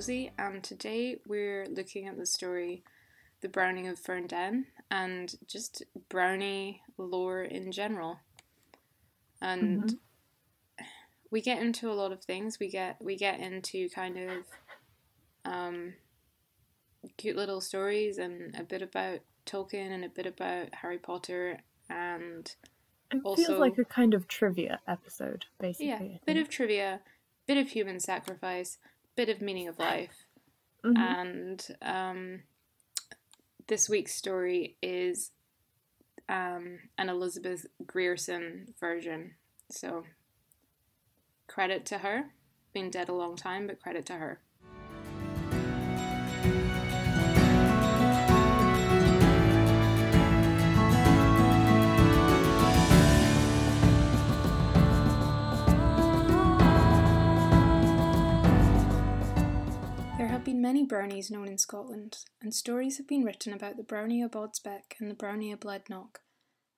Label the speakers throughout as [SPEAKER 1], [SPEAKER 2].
[SPEAKER 1] Rosie, and today we're looking at the story The Browning of Fernden and just brownie lore in general. And we get into a lot of things. We get we get into kind of um, cute little stories and a bit about Tolkien and a bit about Harry Potter and
[SPEAKER 2] It
[SPEAKER 1] Also-
[SPEAKER 2] feels like a kind of trivia episode, basically.
[SPEAKER 1] yeah, bit of trivia, bit of human sacrifice, bit of meaning of life.
[SPEAKER 2] Mhm.
[SPEAKER 1] and um, this week's story is um, an Elizabeth Grierson version. So credit to her. Been dead a long time, but credit to her. Have been many brownies known in Scotland, and stories have been written about the brownie of Bodsbeck and the brownie of Blednock,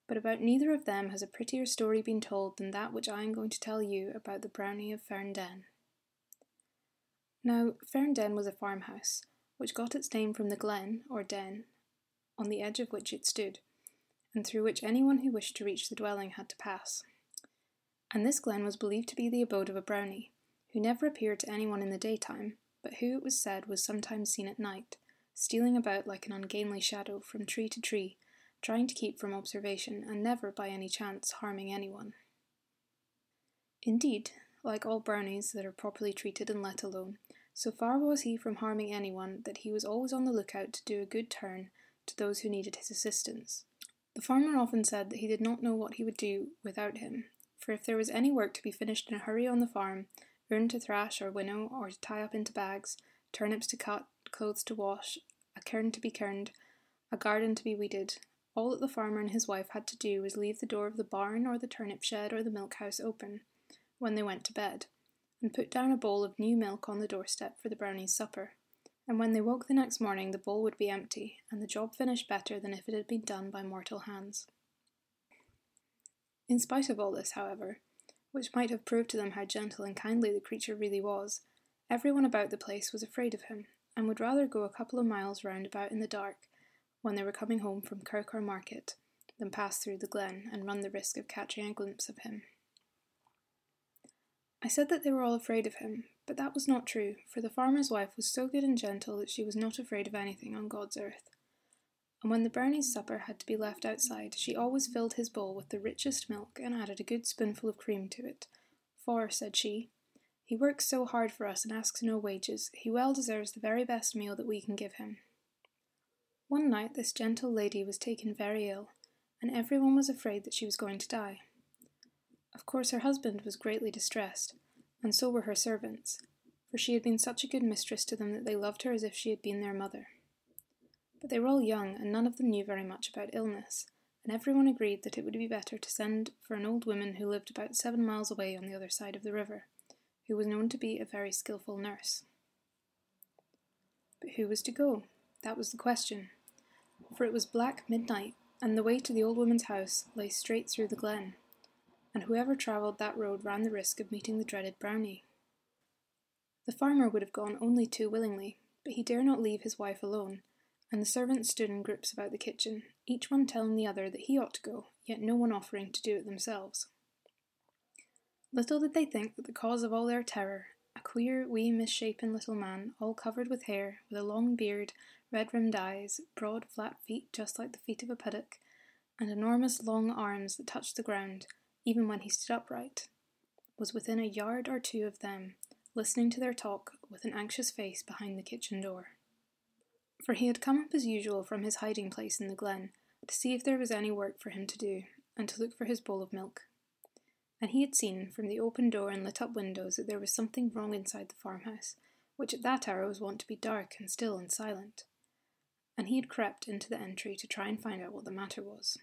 [SPEAKER 1] but about neither of them has a prettier story been told than that which I am going to tell you about the brownie of Fernden. Now, Fernden was a farmhouse, which got its name from the glen, or den, on the edge of which it stood, and through which anyone who wished to reach the dwelling had to pass. And this glen was believed to be the abode of a brownie, who never appeared to anyone in the daytime, but who it was said was sometimes seen at night, stealing about like an ungainly shadow from tree to tree, trying to keep from observation and never by any chance harming anyone. Indeed, like all brownies that are properly treated and let alone, so far was he from harming anyone that he was always on the lookout to do a good turn to those who needed his assistance. The farmer often said that he did not know what he would do without him, for if there was any work to be finished in a hurry on the farm, urn to thrash or winnow or to tie up into bags, turnips to cut, clothes to wash, a kirn to be kirned, a garden to be weeded. All that the farmer and his wife had to do was leave the door of the barn or the turnip shed or the milk house open when they went to bed, and put down a bowl of new milk on the doorstep for the brownies' supper. And when they woke the next morning, the bowl would be empty, and the job finished better than if it had been done by mortal hands. In spite of all this, however, which might have proved to them how gentle and kindly the creature really was, everyone about the place was afraid of him, and would rather go a couple of miles round about in the dark when they were coming home from kirk market than pass through the glen and run the risk of catching a glimpse of him. I said that they were all afraid of him, but that was not true, for the farmer's wife was so good and gentle that she was not afraid of anything on God's earth. And when the brownie's supper had to be left outside, she always filled his bowl with the richest milk and added a good spoonful of cream to it. For, said she, he works so hard for us and asks no wages, he well deserves the very best meal that we can give him. One night this gentle lady was taken very ill, and everyone was afraid that she was going to die. Of course, her husband was greatly distressed, and so were her servants, for she had been such a good mistress to them that they loved her as if she had been their mother. But they were all young, and none of them knew very much about illness, and everyone agreed that it would be better to send for an old woman who lived about seven miles away on the other side of the river, who was known to be a very skilful nurse. But who was to go? That was the question. For it was black midnight, and the way to the old woman's house lay straight through the glen, and whoever travelled that road ran the risk of meeting the dreaded brownie. The farmer would have gone only too willingly, but he dare not leave his wife alone, and the servants stood in groups about the kitchen, each one telling the other that he ought to go, yet no one offering to do it themselves. Little did they think that the cause of all their terror, a queer, wee, misshapen little man, all covered with hair, with a long beard, red rimmed eyes, broad, flat feet just like the feet of a puddock, and enormous long arms that touched the ground, even when he stood upright, was within a yard or two of them, listening to their talk with an anxious face behind the kitchen door. For he had come up as usual from his hiding place in the glen to see if there was any work for him to do, and to look for his bowl of milk. And he had seen from the open door and lit up windows that there was something wrong inside the farmhouse, which at that hour was wont to be dark and still and silent. And he had crept into the entry to try and find out what the matter was.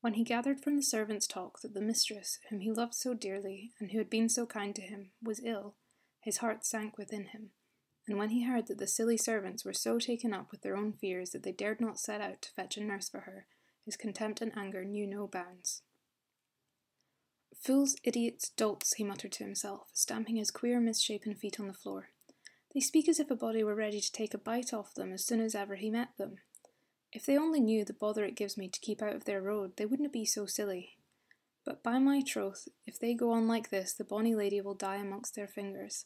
[SPEAKER 1] When he gathered from the servants' talk that the mistress, whom he loved so dearly and who had been so kind to him, was ill, his heart sank within him, and when he heard that the silly servants were so taken up with their own fears that they dared not set out to fetch a nurse for her, his contempt and anger knew no bounds. Fools, idiots, dolts, he muttered to himself, stamping his queer, misshapen feet on the floor. They speak as if a body were ready to take a bite off them as soon as ever he met them. If they only knew the bother it gives me to keep out of their road, they wouldn't be so silly. But by my troth, if they go on like this, the bonny lady will die amongst their fingers.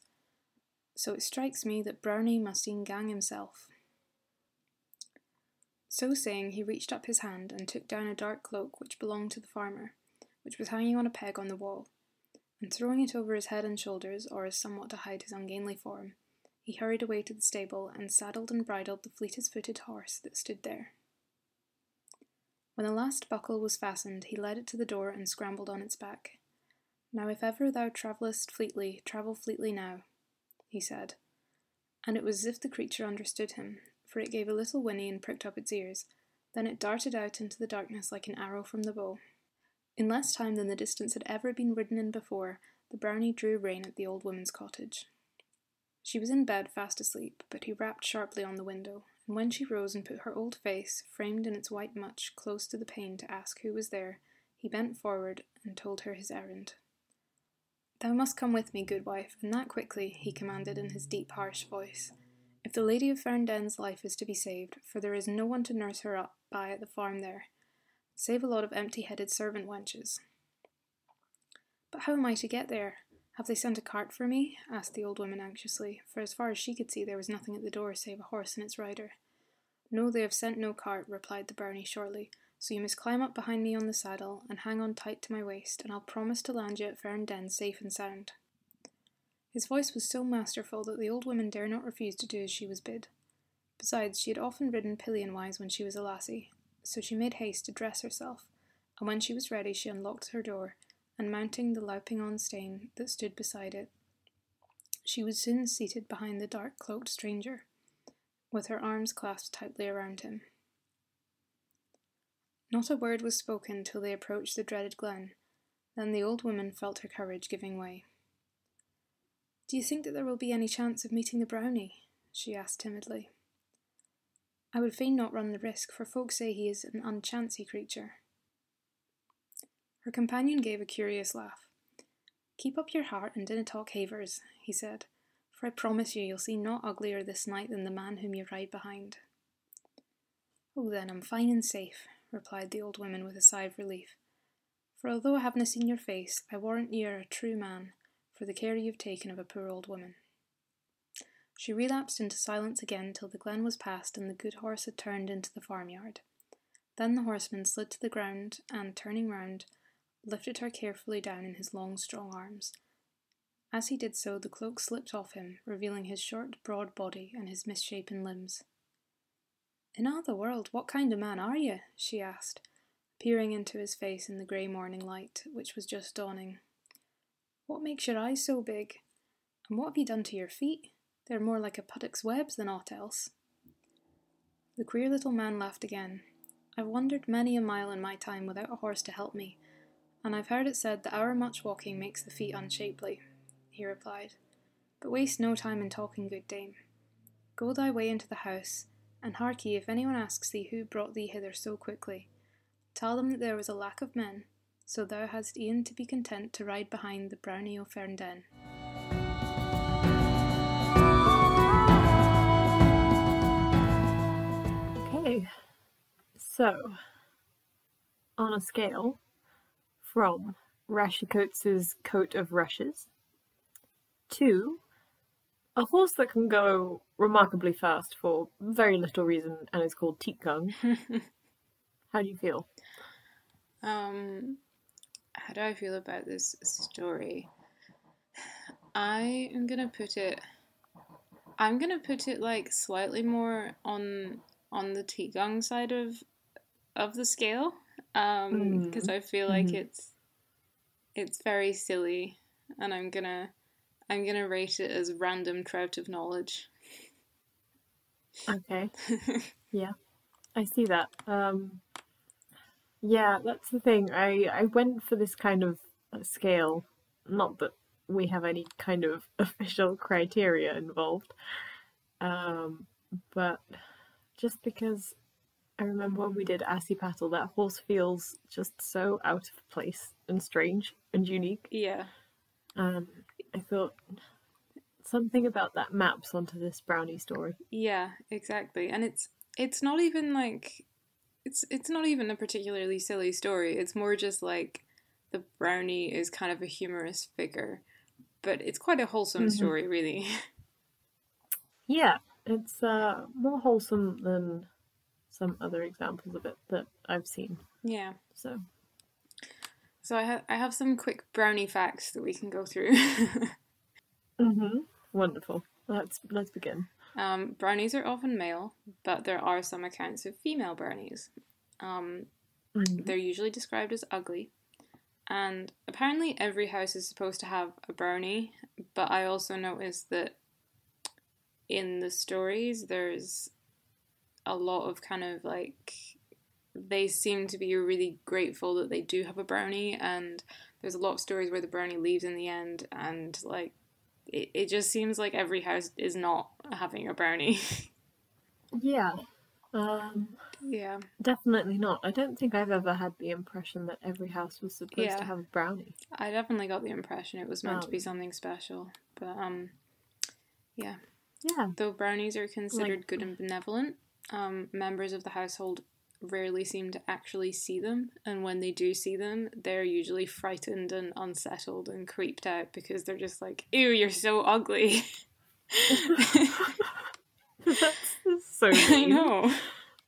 [SPEAKER 1] So it strikes me that Brownie must e'en gang himself. So saying, he reached up his hand and took down a dark cloak which belonged to the farmer, which was hanging on a peg on the wall, and throwing it over his head and shoulders, or as somewhat to hide his ungainly form, he hurried away to the stable and saddled and bridled the fleetest footed horse that stood there. When the last buckle was fastened, he led it to the door and scrambled on its back. Now, if ever thou travellest fleetly, travel fleetly now, he said. And it was as if the creature understood him, for it gave a little whinny and pricked up its ears. Then it darted out into the darkness like an arrow from the bow. In less time than the distance had ever been ridden in before, the brownie drew rein at the old woman's cottage. She was in bed fast asleep, but he rapped sharply on the window, and when she rose and put her old face, framed in its white mutch, close to the pane to ask who was there, he bent forward and told her his errand. Thou must come with me, good wife, and that quickly, he commanded in his deep, harsh voice. If the Lady of Fernden's life is to be saved, for there is no one to nurse her up by at the farm there, save a lot of empty headed servant wenches. But how am I to get there? Have they sent a cart for me? asked the old woman anxiously, for as far as she could see there was nothing at the door save a horse and its rider. No, they have sent no cart, replied the brownie shortly, so you must climb up behind me on the saddle and hang on tight to my waist, and I'll promise to land you at Fernden safe and sound. His voice was so masterful that the old woman dare not refuse to do as she was bid. Besides, she had often ridden pillion wise when she was a lassie, so she made haste to dress herself, and when she was ready she unlocked her door, and mounting the louping on stane that stood beside it, she was soon seated behind the dark cloaked stranger, with her arms clasped tightly around him. Not a word was spoken till they approached the dreaded glen. Then the old woman felt her courage giving way. Do you think that there will be any chance of meeting the brownie? she asked timidly. I would fain not run the risk, for folk say he is an unchancy creature. Her companion gave a curious laugh. Keep up your heart and dinna talk havers, he said, for I promise you you'll see naught uglier this night than the man whom you ride behind. Oh, then I'm fine and safe, replied the old woman with a sigh of relief. For although I haven't seen your face, I warrant ye are a true man, for the care you've taken of a poor old woman. She relapsed into silence again till the glen was past and the good horse had turned into the farmyard. Then the horseman slid to the ground and, turning round, lifted her carefully down in his long, strong arms. As he did so, the cloak slipped off him, revealing his short, broad body and his misshapen limbs. In all the world, what kind of man are you? she asked, peering into his face in the grey morning light, which was just dawning. What makes your eyes so big? And what have you done to your feet? They're more like a puttock's webs than aught else. The queer little man laughed again. I've wandered many a mile in my time without a horse to help me, and I've heard it said that our much walking makes the feet unshapely, he replied. But waste no time in talking, good dame. Go thy way into the house, and hark ye, if anyone asks thee who brought thee hither so quickly, tell them that there was a lack of men, so thou hadst e'en to be content to ride behind the brownie o' Fernden.
[SPEAKER 2] Okay, so on a scale from Rashicoats' Coat of Rushes to a horse that can go remarkably fast for very little reason and is called Teetgong. How do you feel?
[SPEAKER 3] Um, how do I feel about this story? I am gonna put it. I'm gonna put it like slightly more on on the Teetgong side of of the scale, um, because
[SPEAKER 2] Mm.
[SPEAKER 3] I feel like
[SPEAKER 2] Mhm.
[SPEAKER 3] it's it's very silly, and I'm gonna I'm gonna rate it as random trout of knowledge.
[SPEAKER 2] Okay, yeah, I see that. Um, yeah, that's the thing. I I went for this kind of uh, scale, not that we have any kind of official criteria involved, um, but just because I remember when we did Assy Assipattle, that horse feels just so out of place and strange and unique.
[SPEAKER 1] Yeah.
[SPEAKER 2] Um, I thought something about that maps onto this brownie story.
[SPEAKER 1] Yeah, exactly. And it's it's not even like it's it's not even a particularly silly story. It's more just like the brownie is kind of a humorous figure, but it's quite a wholesome
[SPEAKER 2] Mhm.
[SPEAKER 1] story, really.
[SPEAKER 2] Yeah, it's uh, more wholesome than some other examples of it that I've seen.
[SPEAKER 1] yeah.
[SPEAKER 2] So,
[SPEAKER 1] So I have I have some quick brownie facts that we can go through.
[SPEAKER 2] mm-hmm. Wonderful. Let's let's begin.
[SPEAKER 1] um, brownies are often male, but there are some accounts of female brownies. Um,
[SPEAKER 2] Mhm.
[SPEAKER 1] they're usually described as ugly. And apparently, every house is supposed to have a brownie, but I also noticed that in the stories, there's a lot of kind of like they seem to be really grateful that they do have a brownie, and there's a lot of stories where the brownie leaves in the end, and like it, it just seems like every house is not having a brownie.
[SPEAKER 2] Yeah. Um,
[SPEAKER 1] yeah.
[SPEAKER 2] definitely not. I don't think I've ever had the impression that every house was supposed
[SPEAKER 1] Yeah.
[SPEAKER 2] to have a brownie.
[SPEAKER 1] I definitely got the impression it was meant to be
[SPEAKER 2] Um,
[SPEAKER 1] something special, but um, yeah.
[SPEAKER 2] Yeah.
[SPEAKER 1] Though brownies are considered good and benevolent, um, members of the household rarely seem to actually see them, and when they do see them, they're usually frightened and unsettled and creeped out because they're just like, "Ew, you're so ugly."
[SPEAKER 2] That's so
[SPEAKER 1] I know.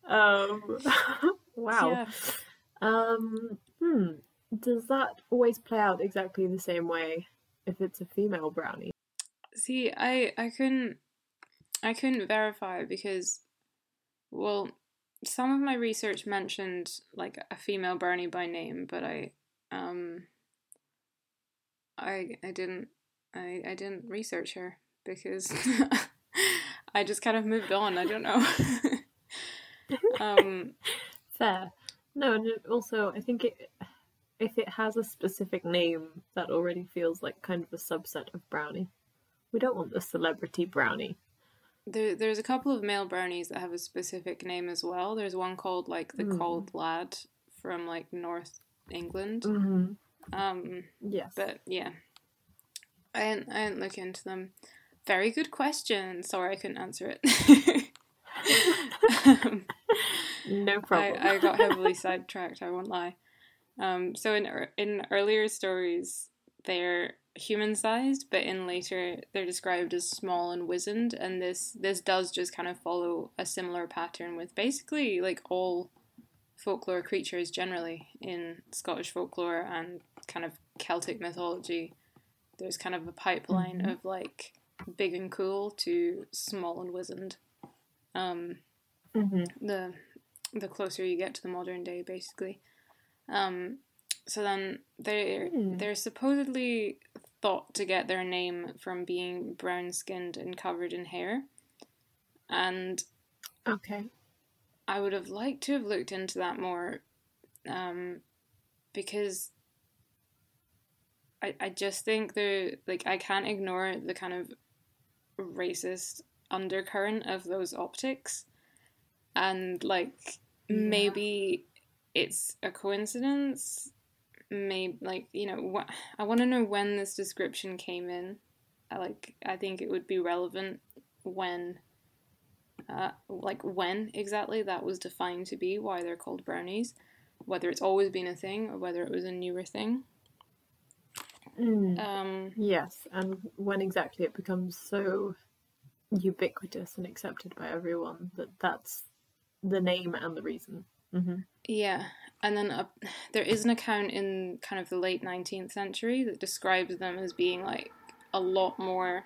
[SPEAKER 2] Um, wow.
[SPEAKER 1] Yeah.
[SPEAKER 2] Um, hmm. Does that always play out exactly the same way if it's a female brownie?
[SPEAKER 1] See, I I couldn't I couldn't verify because well, some of my research mentioned like a female brownie by name, but I um I I didn't I I didn't research her because I just kind of moved on. I don't know. um
[SPEAKER 2] Fair. No, and also I think it if it has a specific name, that already feels like kind of a subset of brownie. We don't want the celebrity brownie.
[SPEAKER 1] There there's a couple of male brownies that have a specific name as well. There's one called like the
[SPEAKER 2] Mm.
[SPEAKER 1] Cold Lad from like North England.
[SPEAKER 2] Mm-hmm.
[SPEAKER 1] Um
[SPEAKER 2] Yes.
[SPEAKER 1] But yeah, I didn't, I didn't look into them. Very good question. Sorry, I couldn't answer it. um,
[SPEAKER 2] no problem.
[SPEAKER 1] I, I got heavily sidetracked. I won't lie. Um, so in in earlier stories, they're human sized, but in later they're described as small and wizened. And this this does just kind of follow a similar pattern with basically like all folklore creatures generally in Scottish folklore and kind of Celtic mythology. There's kind of a pipeline
[SPEAKER 2] Mhm.
[SPEAKER 1] of like big and cool to small and wizened. Um,
[SPEAKER 2] hmm
[SPEAKER 1] the the closer you get to the modern day, basically. Um, so then they're
[SPEAKER 2] Hmm.
[SPEAKER 1] they're supposedly thought to get their name from being brown skinned and covered in hair, and
[SPEAKER 2] Okay.
[SPEAKER 1] I would have liked to have looked into that more, um, because I I just think the like I can't ignore the kind of racist undercurrent of those optics, and like
[SPEAKER 2] Yeah.
[SPEAKER 1] maybe it's a coincidence. Maybe like you know wh- I want to know when this description came in. I like I think it would be relevant when uh, like when exactly that was defined to be, why they're called brownies, whether it's always been a thing or whether it was a newer thing.
[SPEAKER 2] Mm.
[SPEAKER 1] Um,
[SPEAKER 2] Yes, and when exactly it becomes so ubiquitous and accepted by everyone that that's the name and the reason. Hmm
[SPEAKER 1] yeah, and then uh, there is an account in kind of the late 19th century that describes them as being like a lot more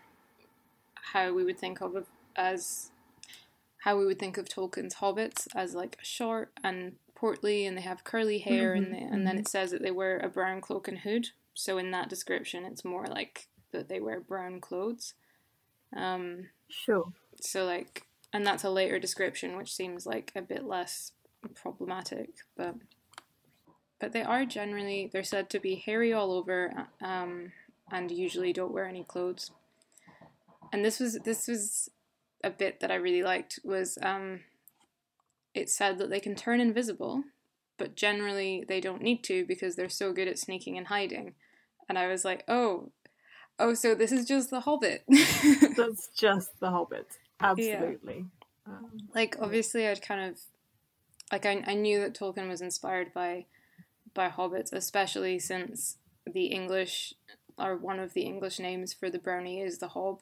[SPEAKER 1] how we would think of as how we would think of Tolkien's hobbits as like short and portly and they have curly hair and
[SPEAKER 2] Mhm,
[SPEAKER 1] they, and then it says that they wear a brown cloak and hood. So in that description, it's more like that they wear brown clothes. Um,
[SPEAKER 2] Sure.
[SPEAKER 1] so like, and that's a later description, which seems like a bit less problematic, but but they are generally they're said to be hairy all over, um, and usually don't wear any clothes. And this was this was a bit that I really liked was um, it's said that they can turn invisible, but generally they don't need to because they're so good at sneaking and hiding. And I was like, oh, oh, so this is just the Hobbit.
[SPEAKER 2] That's just the Hobbit. Absolutely. Yeah.
[SPEAKER 1] Um, like obviously, I'd kind of like I, I knew that Tolkien was inspired by by hobbits, especially since the English or one of the English names for the brownie is the hob.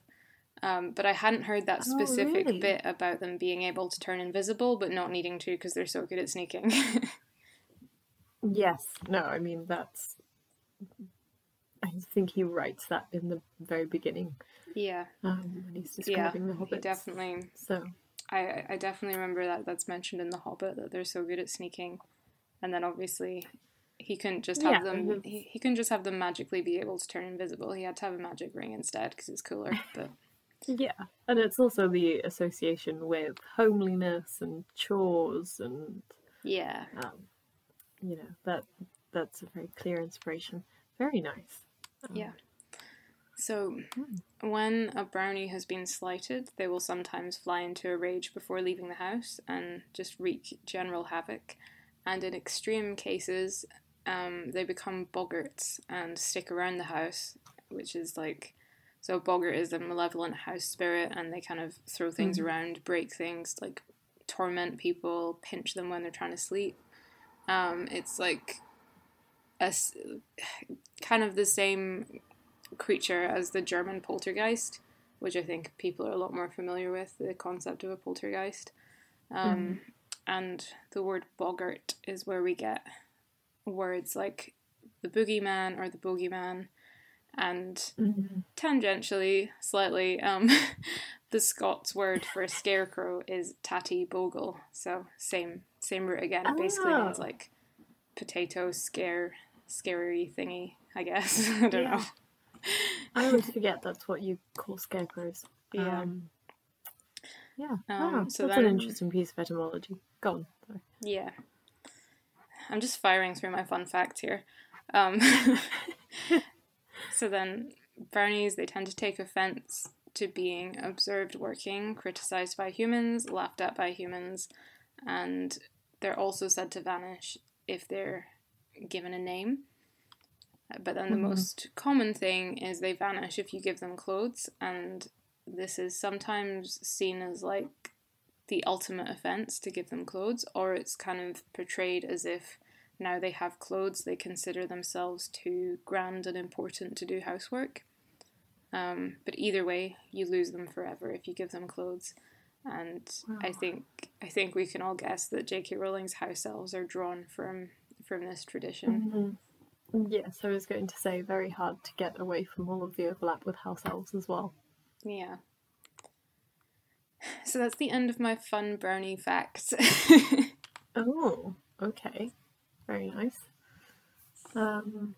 [SPEAKER 1] Um, but I hadn't heard that
[SPEAKER 2] Oh,
[SPEAKER 1] specific
[SPEAKER 2] really?
[SPEAKER 1] bit about them being able to turn invisible, but not needing to because they're so good at sneaking.
[SPEAKER 2] Yes. No, I mean that's. I think he writes that in the very beginning
[SPEAKER 1] yeah,
[SPEAKER 2] um, when he's
[SPEAKER 1] yeah,
[SPEAKER 2] describing the
[SPEAKER 1] he definitely.
[SPEAKER 2] So
[SPEAKER 1] I I definitely remember that that's mentioned in the Hobbit that they're so good at sneaking, and then obviously he couldn't just have
[SPEAKER 2] Yeah,
[SPEAKER 1] them.
[SPEAKER 2] and
[SPEAKER 1] He, he couldn't just have them magically be able to turn invisible. He had to have a magic ring instead because it's cooler. But
[SPEAKER 2] yeah, and it's also the association with homeliness and chores and
[SPEAKER 1] yeah,
[SPEAKER 2] um, you know that that's a very clear inspiration. Very nice. Um,
[SPEAKER 1] Yeah. So, when a brownie has been slighted, they will sometimes fly into a rage before leaving the house and just wreak general havoc. And in extreme cases, um, they become boggarts and stick around the house, which is like. So, a boggart is a malevolent house spirit, and they kind of throw things
[SPEAKER 2] Mhm.
[SPEAKER 1] around, break things, like torment people, pinch them when they're trying to sleep. Um, it's like a kind of the same creature as the German poltergeist, which I think people are a lot more familiar with the concept of a poltergeist. Um, And the word boggart is where we get words like the boogeyman or the bogeyman, and
[SPEAKER 2] Mhm.
[SPEAKER 1] tangentially, slightly, um, the Scots word for a scarecrow is tatty bogle. So same same root again. It basically means
[SPEAKER 2] Oh.
[SPEAKER 1] like potato scare scary thingy. I guess I don't
[SPEAKER 2] Yeah.
[SPEAKER 1] know.
[SPEAKER 2] I always forget that's what you call scarecrows.
[SPEAKER 1] Yeah.
[SPEAKER 2] Um, yeah.
[SPEAKER 1] Um,
[SPEAKER 2] wow,
[SPEAKER 1] so
[SPEAKER 2] that's an interesting piece of etymology. Go on. Sorry.
[SPEAKER 1] Yeah. I'm just firing through my fun facts here. Um, so then, brownies, they tend to take offense to being observed working, criticized by humans, laughed at by humans, and they're also said to vanish if they're given a name. But then the
[SPEAKER 2] Mhm.
[SPEAKER 1] most common thing is they vanish if you give them clothes, and this is sometimes seen as like the ultimate offense to give them clothes, or it's kind of portrayed as if now they have clothes, they consider themselves too grand and important to do housework. Um, but either way, you lose them forever if you give them clothes. And I think I think we can all guess that J.K. Rowling's house elves are drawn from from this tradition.
[SPEAKER 2] Yes, I was going to say very hard to get away from all of the overlap with house elves as well.
[SPEAKER 1] Yeah. So that's the end of my fun brownie facts.
[SPEAKER 2] Oh, okay. Very nice. Um,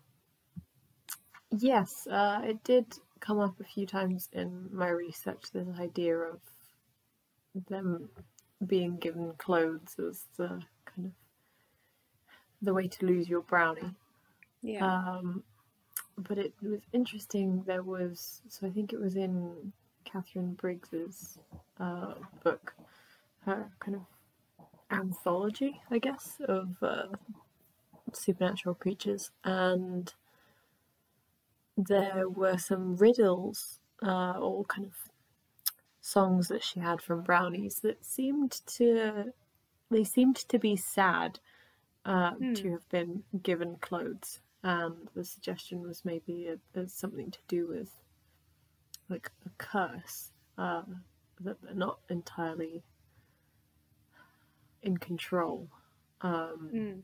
[SPEAKER 2] yes, uh, it did come up a few times in my research this idea of them being given clothes as the kind of the way to lose your brownie.
[SPEAKER 1] Yeah.
[SPEAKER 2] Um, but it was interesting. There was so I think it was in Katharine Briggs's uh, book, her kind of anthology, I guess, of uh, supernatural creatures, and there were some riddles uh, or kind of songs that she had from brownies that seemed to they seemed to be sad uh,
[SPEAKER 1] Hmm.
[SPEAKER 2] to have been given clothes, and the suggestion was maybe it, it's something to do with like a curse uh, that they're not entirely in control. Um,
[SPEAKER 1] Mm.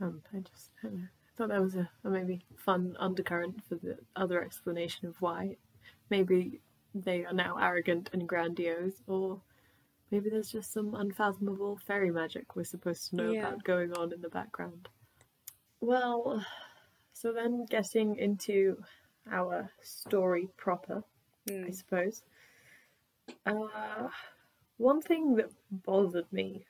[SPEAKER 2] and I just I, don't know, I thought that was a, a maybe fun undercurrent for the other explanation of why maybe they are now arrogant and grandiose, or maybe there's just some unfathomable fairy magic we're supposed to know
[SPEAKER 1] Yeah.
[SPEAKER 2] about going on in the background. Well, so then getting into our story proper, I
[SPEAKER 1] Mm.
[SPEAKER 2] suppose. Uh, one thing that bothered me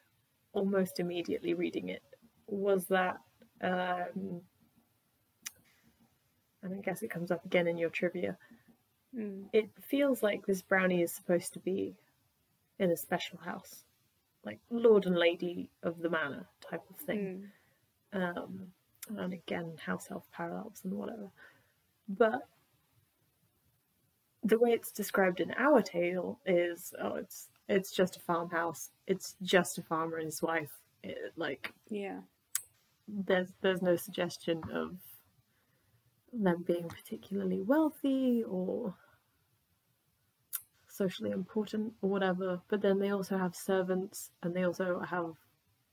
[SPEAKER 2] almost immediately reading it was that, um, and I guess it comes up again in your trivia.
[SPEAKER 1] Mm.
[SPEAKER 2] It feels like this brownie is supposed to be in a special house, like lord and lady of the manor type of thing.
[SPEAKER 1] Mm.
[SPEAKER 2] Um, and again, house elf parallels and whatever. But the way it's described in our tale is, oh, it's it's just a farmhouse. It's just a farmer and his wife. It, like
[SPEAKER 1] Yeah.
[SPEAKER 2] there's there's no suggestion of them being particularly wealthy or socially important or whatever. But then they also have servants and they also have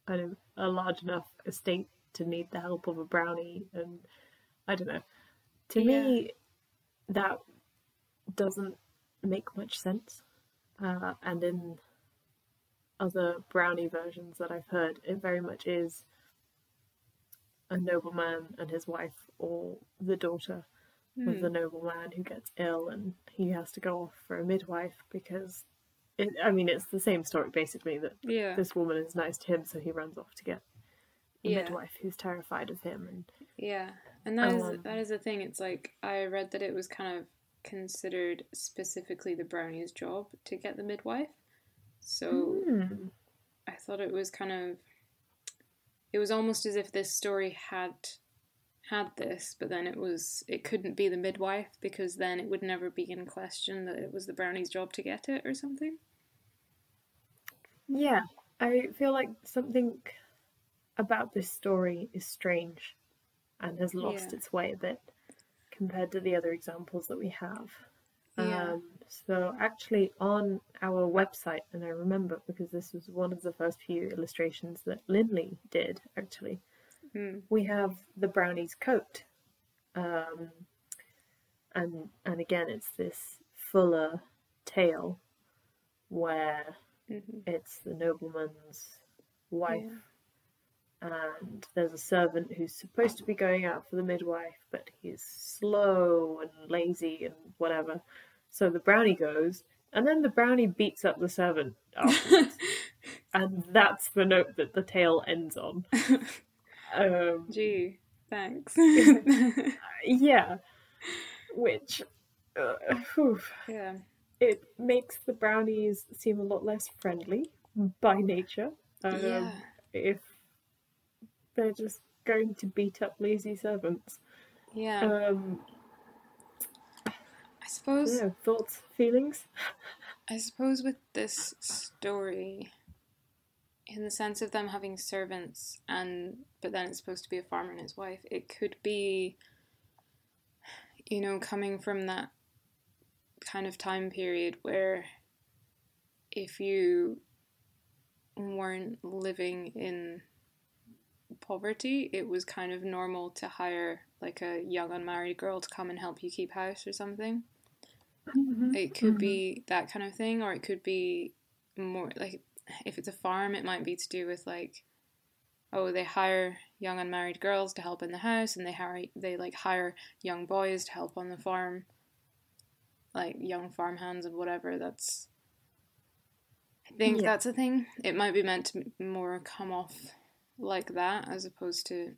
[SPEAKER 2] don't, a large enough estate to need the help of a brownie and I don't know. To me that doesn't make much sense. Uh, and in other brownie versions that I've heard, it very much is a nobleman and his wife, or the daughter of the nobleman who gets ill and he has to go off for a midwife because it, I mean, it's the same story basically that
[SPEAKER 1] Yeah.
[SPEAKER 2] this woman is nice to him, so he runs off to get a
[SPEAKER 1] Yeah.
[SPEAKER 2] midwife who's terrified of him. And
[SPEAKER 1] Yeah, and that is
[SPEAKER 2] Um,
[SPEAKER 1] that is the thing. It's like I read that it was kind of considered specifically the brownie's job to get the midwife. So
[SPEAKER 2] Hmm.
[SPEAKER 1] I thought it was kind of it was almost as if this story had had this, but then it was it couldn't be the midwife because then it would never be in question that it was the brownie's job to get it or something.
[SPEAKER 2] Yeah, I feel like something about this story is strange and has lost
[SPEAKER 1] Yeah.
[SPEAKER 2] its way a bit compared to the other examples that we have.
[SPEAKER 1] Yeah.
[SPEAKER 2] Um, so, actually, on our website, and I remember because this was one of the first few illustrations that Lindley did actually,
[SPEAKER 1] Hmm.
[SPEAKER 2] we have the brownie's coat. Um, and and again, it's this fuller tale where
[SPEAKER 1] hmm
[SPEAKER 2] it's the nobleman's wife, and there's a servant who's supposed to be going out for the midwife, but he's slow and lazy and whatever. So the brownie goes, and then the brownie beats up the servant and that's the note that the tale ends on. Um,
[SPEAKER 1] Gee, thanks.
[SPEAKER 2] yeah, which. Uh, whew.
[SPEAKER 1] yeah.
[SPEAKER 2] it makes the brownies seem a lot less friendly by nature. Um,
[SPEAKER 1] Yeah.
[SPEAKER 2] If they're just going to beat up lazy servants.
[SPEAKER 1] Yeah.
[SPEAKER 2] Um,
[SPEAKER 1] I suppose
[SPEAKER 2] yeah, thoughts, feelings?
[SPEAKER 1] I suppose with this story, in the sense of them having servants and but then it's supposed to be a farmer and his wife, it could be you know, coming from that kind of time period where if you weren't living in poverty, it was kind of normal to hire like a young unmarried girl to come and help you keep house or something. It could
[SPEAKER 2] Mhm.
[SPEAKER 1] be that kind of thing, or it could be more like if it's a farm, it might be to do with like, oh, they hire young unmarried girls to help in the house, and they hire they like hire young boys to help on the farm, like young farm hands and whatever. That's, I think
[SPEAKER 2] Yeah.
[SPEAKER 1] that's a thing. It might be meant to more come off like that as opposed to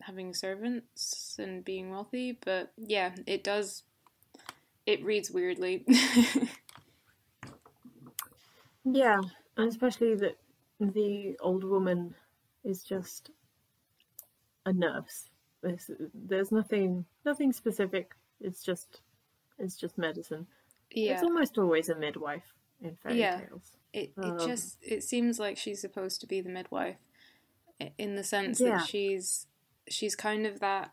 [SPEAKER 1] having servants and being wealthy, but yeah, it does. It reads weirdly.
[SPEAKER 2] Yeah, and especially that the old woman is just a nurse. There's, there's nothing nothing specific. It's just it's just medicine.
[SPEAKER 1] yeah,
[SPEAKER 2] It's almost always a midwife in fairy
[SPEAKER 1] Yeah.
[SPEAKER 2] tales.
[SPEAKER 1] it it
[SPEAKER 2] um,
[SPEAKER 1] just it seems like she's supposed to be the midwife, in the sense
[SPEAKER 2] Yeah.
[SPEAKER 1] that she's she's kind of that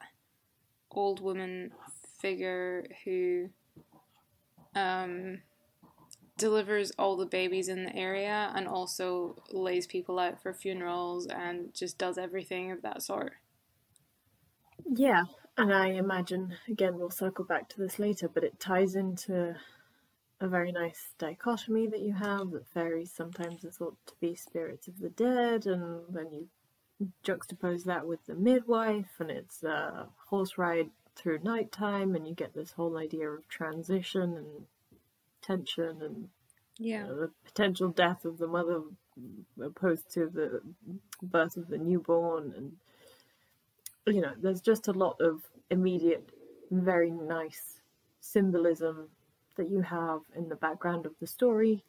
[SPEAKER 1] old woman figure who um delivers all the babies in the area and also lays people out for funerals and just does everything of that sort.
[SPEAKER 2] Yeah, and I imagine again we'll circle back to this later, but it ties into a very nice dichotomy that you have that fairies sometimes are thought to be spirits of the dead, and then you juxtapose that with the midwife, and it's a horse ride through nighttime, and you get this whole idea of transition and tension and
[SPEAKER 1] Yeah.
[SPEAKER 2] uh, the potential death of the mother opposed to the birth of the newborn and you know there's just a lot of immediate very nice symbolism that you have in the background of the story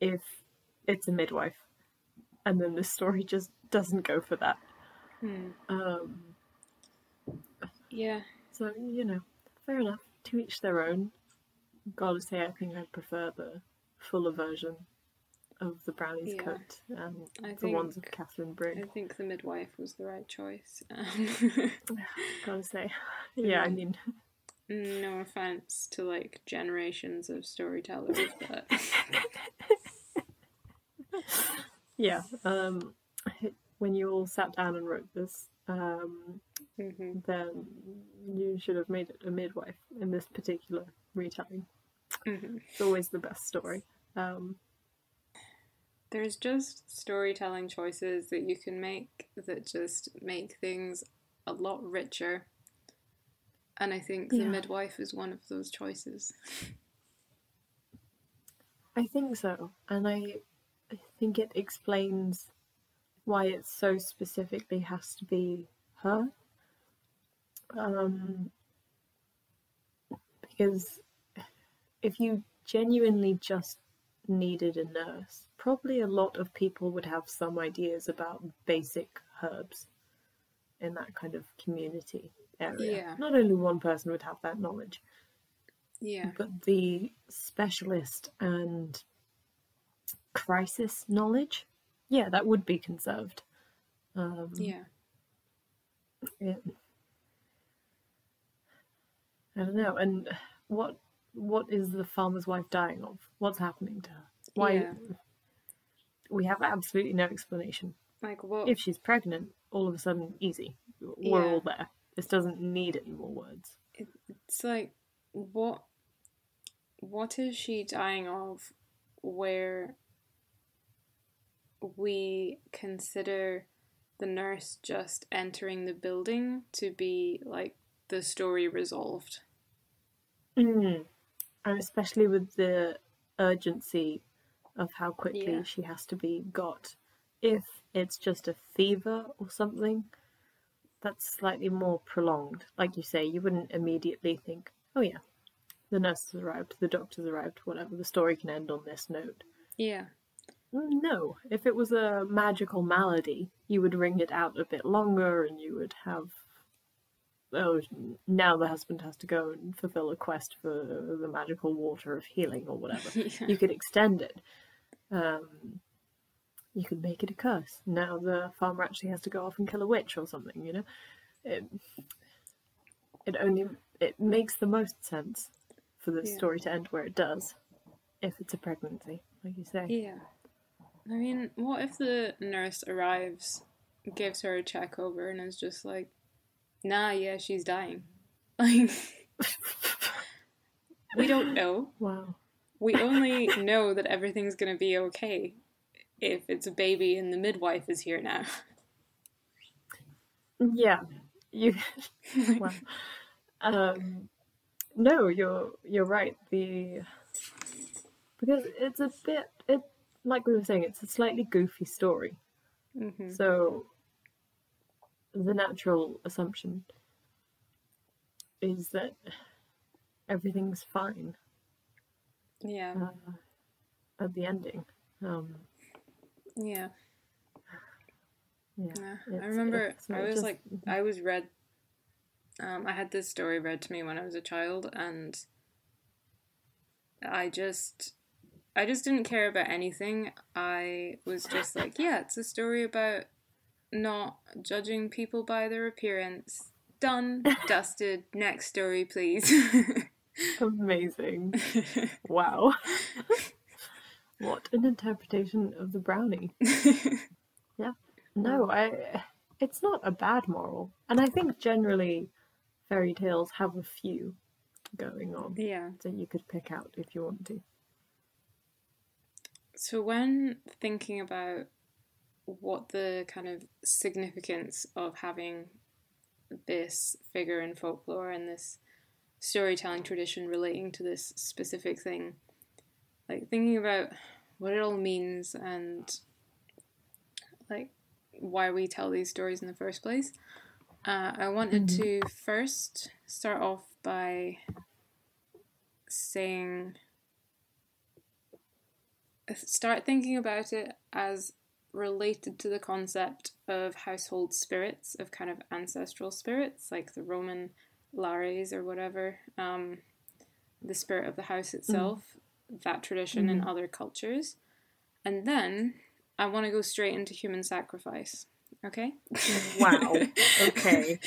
[SPEAKER 2] if it's a midwife and then the story just doesn't go for that.
[SPEAKER 1] Hmm.
[SPEAKER 2] Um,
[SPEAKER 1] Yeah.
[SPEAKER 2] so you know, fair enough. To each their own. Gotta say, I think I prefer the fuller version of the brownies
[SPEAKER 1] Yeah.
[SPEAKER 2] coat and
[SPEAKER 1] I
[SPEAKER 2] the ones of
[SPEAKER 1] think-
[SPEAKER 2] Katharine
[SPEAKER 1] I think the midwife was the right choice. Um,
[SPEAKER 2] Gotta say, yeah. I mean,
[SPEAKER 1] no offense to like generations of storytellers, but
[SPEAKER 2] yeah. Um, when you all sat down and wrote this, um,
[SPEAKER 1] Mhm.
[SPEAKER 2] then you should have made it a midwife in this particular retelling.
[SPEAKER 1] Mhm.
[SPEAKER 2] It's always the best story. Um,
[SPEAKER 1] there's just storytelling choices that you can make that just make things a lot richer. And I think the
[SPEAKER 2] Yeah.
[SPEAKER 1] midwife is one of those choices.
[SPEAKER 2] I think so, and I, I think it explains why it so specifically has to be her. Um, because if you genuinely just needed a nurse, probably a lot of people would have some ideas about basic herbs in that kind of community area.
[SPEAKER 1] Yeah.
[SPEAKER 2] Not only one person would have that knowledge,
[SPEAKER 1] Yeah.
[SPEAKER 2] but the specialist and crisis knowledge, yeah, that would be conserved. Um,
[SPEAKER 1] Yeah.
[SPEAKER 2] it- I don't know. And what what is the farmer's wife dying of? What's happening to her? Why?
[SPEAKER 1] Yeah.
[SPEAKER 2] We have absolutely no explanation.
[SPEAKER 1] Like what
[SPEAKER 2] If she's pregnant, all of a sudden, easy. We're
[SPEAKER 1] Yeah.
[SPEAKER 2] all there. This doesn't need any more words.
[SPEAKER 1] it's like what what is she dying of where we consider the nurse just entering the building to be like the story resolved.
[SPEAKER 2] Mm. And especially with the urgency of how quickly
[SPEAKER 1] Yeah.
[SPEAKER 2] she has to be got. If it's just a fever or something, that's slightly more prolonged. Like you say, you wouldn't immediately think, oh yeah, the nurse has arrived, the doctor's arrived, whatever, the story can end on this note.
[SPEAKER 1] Yeah.
[SPEAKER 2] No, if it was a magical malady, you would wring it out a bit longer and you would have. Oh, now the husband has to go and fulfill a quest for the magical water of healing or whatever.
[SPEAKER 1] yeah.
[SPEAKER 2] You could extend it. Um, you could make it a curse. Now the farmer actually has to go off and kill a witch or something, you know? It, it only it makes the most sense for the
[SPEAKER 1] Yeah.
[SPEAKER 2] story to end where it does if it's a pregnancy, like you say.
[SPEAKER 1] Yeah. I mean, what if the nurse arrives, gives her a check over, and is just like, nah, yeah, she's dying? Like, we don't know.
[SPEAKER 2] Wow.
[SPEAKER 1] We only know that everything's gonna be okay if it's a baby and the midwife is here now.
[SPEAKER 2] Yeah, you. wow. Um, no, you're you're right. The because it's a bit it like we were saying, it's a slightly goofy story.
[SPEAKER 1] hmm
[SPEAKER 2] So the natural assumption is that everything's fine
[SPEAKER 1] Yeah,
[SPEAKER 2] uh, at the ending. Um,
[SPEAKER 1] yeah.
[SPEAKER 2] yeah,
[SPEAKER 1] Yeah. I remember I was
[SPEAKER 2] just-
[SPEAKER 1] like I was read um I had this story read to me when I was a child and I just I just didn't care about anything. I was just like, yeah, it's a story about not judging people by their appearance. Done, dusted. Next story, please.
[SPEAKER 2] amazing. Wow. what an interpretation of the brownie. Yeah. No, I it's not a bad moral. And I think generally fairy tales have a few going on
[SPEAKER 1] yeah.
[SPEAKER 2] that you could pick out if you want to.
[SPEAKER 1] So when thinking about what the kind of significance of having this figure in folklore and this storytelling tradition relating to this specific thing, like thinking about what it all means and like why we tell these stories in the first place, uh, I wanted to first start off by saying start thinking about it as related to the concept of household spirits, of kind of ancestral spirits, like the Roman lares or whatever, um, the spirit of the house itself, mm. that tradition mm. in other cultures. And then I want to go straight into human sacrifice. Okay?
[SPEAKER 2] Wow. okay.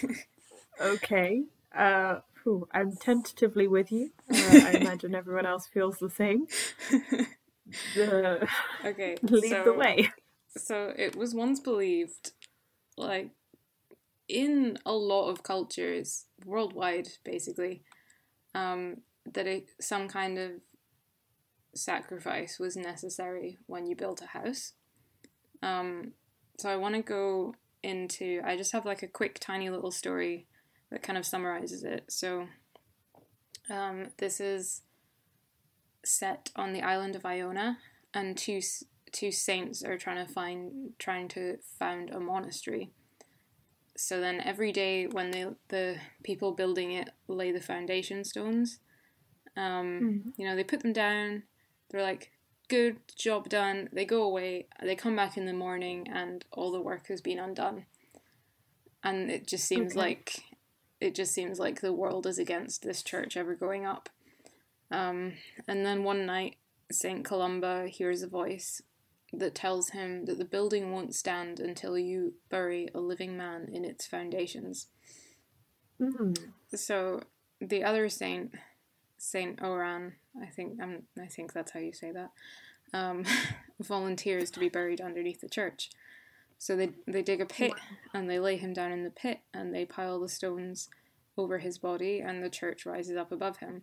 [SPEAKER 2] okay. Uh, whew, I'm tentatively with you. Uh, I imagine everyone else feels the same.
[SPEAKER 1] The... Okay.
[SPEAKER 2] Lead so, the way.
[SPEAKER 1] So it was once believed, like, in a lot of cultures worldwide, basically, um, that it, some kind of sacrifice was necessary when you built a house. Um, so I want to go into. I just have like a quick, tiny little story that kind of summarizes it. So, um, this is set on the island of Iona, and two two saints are trying to find trying to found a monastery. So then every day when the the people building it lay the foundation stones, um, mm. you know they put them down. They're like, "Good job done." They go away. They come back in the morning, and all the work has been undone. And it just seems okay. like it just seems like the world is against this church ever going up. Um, and then one night, St. Columba hears a voice that tells him that the building won't stand until you bury a living man in its foundations. Mm-hmm. So the other saint, Saint Oran, I think um, I think that's how you say that, um, volunteers to be buried underneath the church. So they they dig a pit and they lay him down in the pit and they pile the stones over his body and the church rises up above him.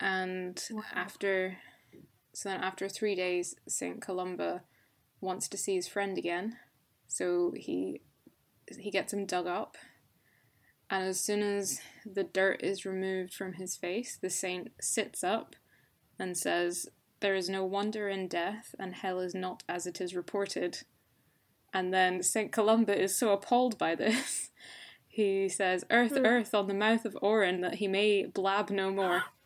[SPEAKER 1] And wow. after, so then after three days, Saint Columba wants to see his friend again. So he he gets him dug up, and as soon as the dirt is removed from his face, the saint sits up and says, "There is no wonder in death, and hell is not as it is reported." And then Saint Columba is so appalled by this, he says, "Earth, hmm. earth, on the mouth of Oran, that he may blab no more."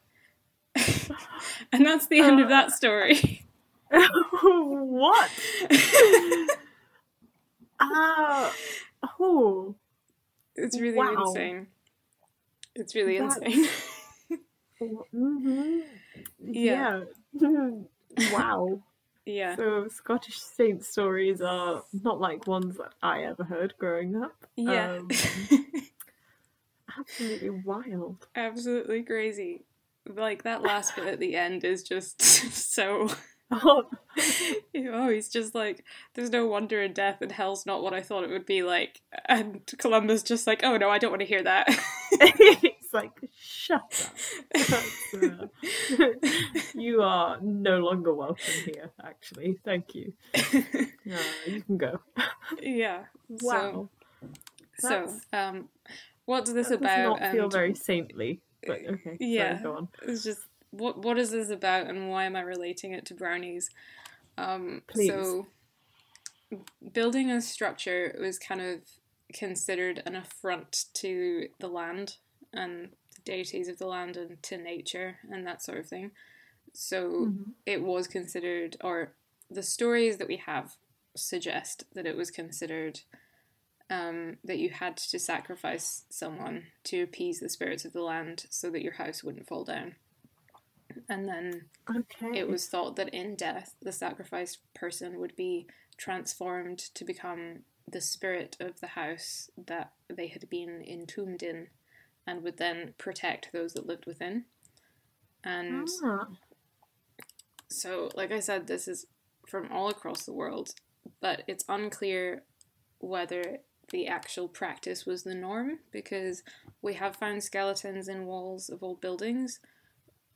[SPEAKER 1] and that's the end uh, of that story.
[SPEAKER 2] what? uh, oh.
[SPEAKER 1] It's really wow. insane. It's really that's... insane.
[SPEAKER 2] mm-hmm. Yeah. yeah. wow.
[SPEAKER 1] Yeah.
[SPEAKER 2] So Scottish saint stories are not like ones that I ever heard growing up.
[SPEAKER 1] Yeah. Um,
[SPEAKER 2] absolutely wild.
[SPEAKER 1] Absolutely crazy like that last bit at the end is just so oh. he's just like, there's no wonder in death, and hell's not what I thought it would be like. And Columba just like, oh no, I don't want to hear that.
[SPEAKER 2] It's like, shut up. Uh, you are no longer welcome here, actually. Thank you. Uh, you can go.
[SPEAKER 1] Yeah.
[SPEAKER 2] Wow.
[SPEAKER 1] So, so um, what's this
[SPEAKER 2] that
[SPEAKER 1] about?
[SPEAKER 2] Does not feel very saintly. But okay, yeah, go on.
[SPEAKER 1] It's just what what is this about, and why am I relating it to brownies? Um, Please. So, building a structure was kind of considered an affront to the land and the deities of the land and to nature and that sort of thing. So mm-hmm. it was considered, or the stories that we have suggest that it was considered um, that you had to sacrifice someone to appease the spirits of the land so that your house wouldn't fall down. And then
[SPEAKER 2] okay.
[SPEAKER 1] it was thought that in death, the sacrificed person would be transformed to become the spirit of the house that they had been entombed in and would then protect those that lived within. And ah. so, like I said, this is from all across the world, but it's unclear whether the actual practice was the norm because we have found skeletons in walls of old buildings,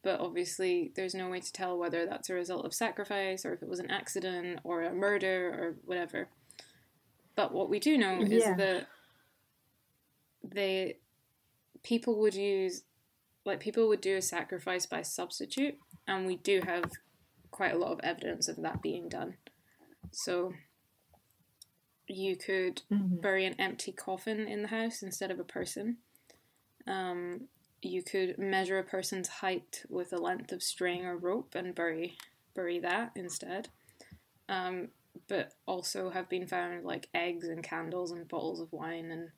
[SPEAKER 1] but obviously there's no way to tell whether that's a result of sacrifice or if it was an accident or a murder or whatever. But what we do know is that they people would use like people would do a sacrifice by substitute and we do have quite a lot of evidence of that being done. So you could mm-hmm. bury an empty coffin in the house instead of a person. Um, you could measure a person's height with a length of string or rope and bury bury that instead. um, but also have been found like eggs and candles and bottles of wine and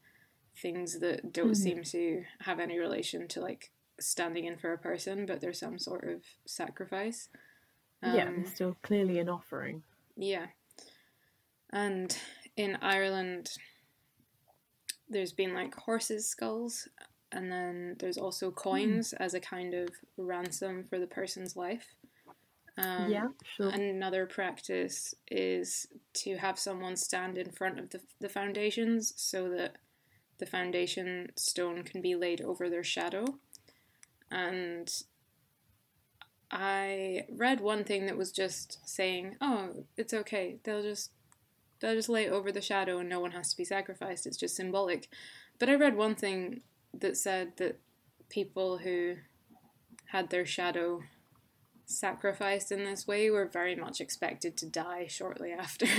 [SPEAKER 1] things that don't
[SPEAKER 2] Mhm.
[SPEAKER 1] seem to have any relation to like standing in for a person, but there's some sort of sacrifice.
[SPEAKER 2] yeah,
[SPEAKER 1] Um,
[SPEAKER 2] it's still clearly an offering.
[SPEAKER 1] yeah. And in Ireland, there's been like horses' skulls, and then there's also coins as a kind of ransom for the person's life. Um,
[SPEAKER 2] yeah, sure.
[SPEAKER 1] Another practice is to have someone stand in front of the, the foundations so that the foundation stone can be laid over their shadow. And I read one thing that was just saying, "Oh, it's okay. They'll just they'll just lay it over the shadow and no one has to be sacrificed. It's just symbolic." But I read one thing that said that people who had their shadow sacrificed in this way were very much expected to die shortly after.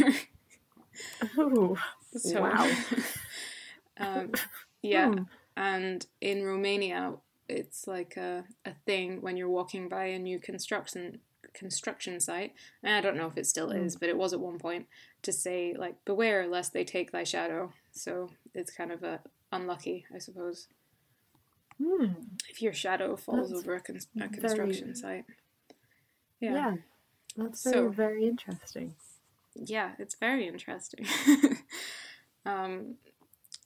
[SPEAKER 2] oh,
[SPEAKER 1] So-
[SPEAKER 2] wow.
[SPEAKER 1] um, yeah,
[SPEAKER 2] Hmm.
[SPEAKER 1] and in Romania, it's like a, a thing when you're walking by a new construction construction site. And I don't know if it still
[SPEAKER 2] Mm.
[SPEAKER 1] is, but it was at one point to say like beware lest they take thy shadow. So it's kind of a unlucky, I suppose,
[SPEAKER 2] Hmm.
[SPEAKER 1] if your shadow falls
[SPEAKER 2] That's
[SPEAKER 1] over a, con- a
[SPEAKER 2] very-
[SPEAKER 1] construction site.
[SPEAKER 2] Yeah.
[SPEAKER 1] Yeah.
[SPEAKER 2] that's
[SPEAKER 1] So-
[SPEAKER 2] very, very interesting.
[SPEAKER 1] yeah, it's very interesting. um,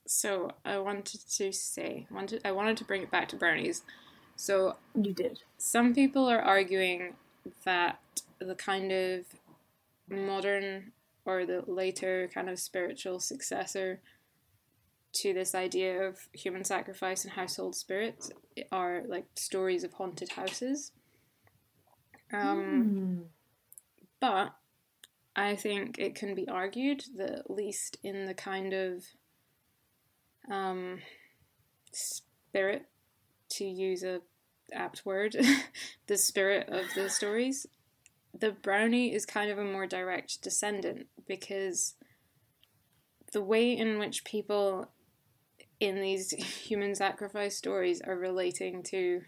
[SPEAKER 1] so I wanted to say, wanted I wanted to bring it back to brownies. So
[SPEAKER 2] You did.
[SPEAKER 1] some people are arguing that the kind of modern or the later kind of spiritual successor to this idea of human sacrifice and household spirits are like stories of haunted houses. Um,
[SPEAKER 2] Hmm.
[SPEAKER 1] but I think it can be argued that at least in the kind of um, spirit, to use a apt word, the spirit of the stories, the brownie is kind of a more direct descendant because the way in which people in these human sacrifice stories are relating to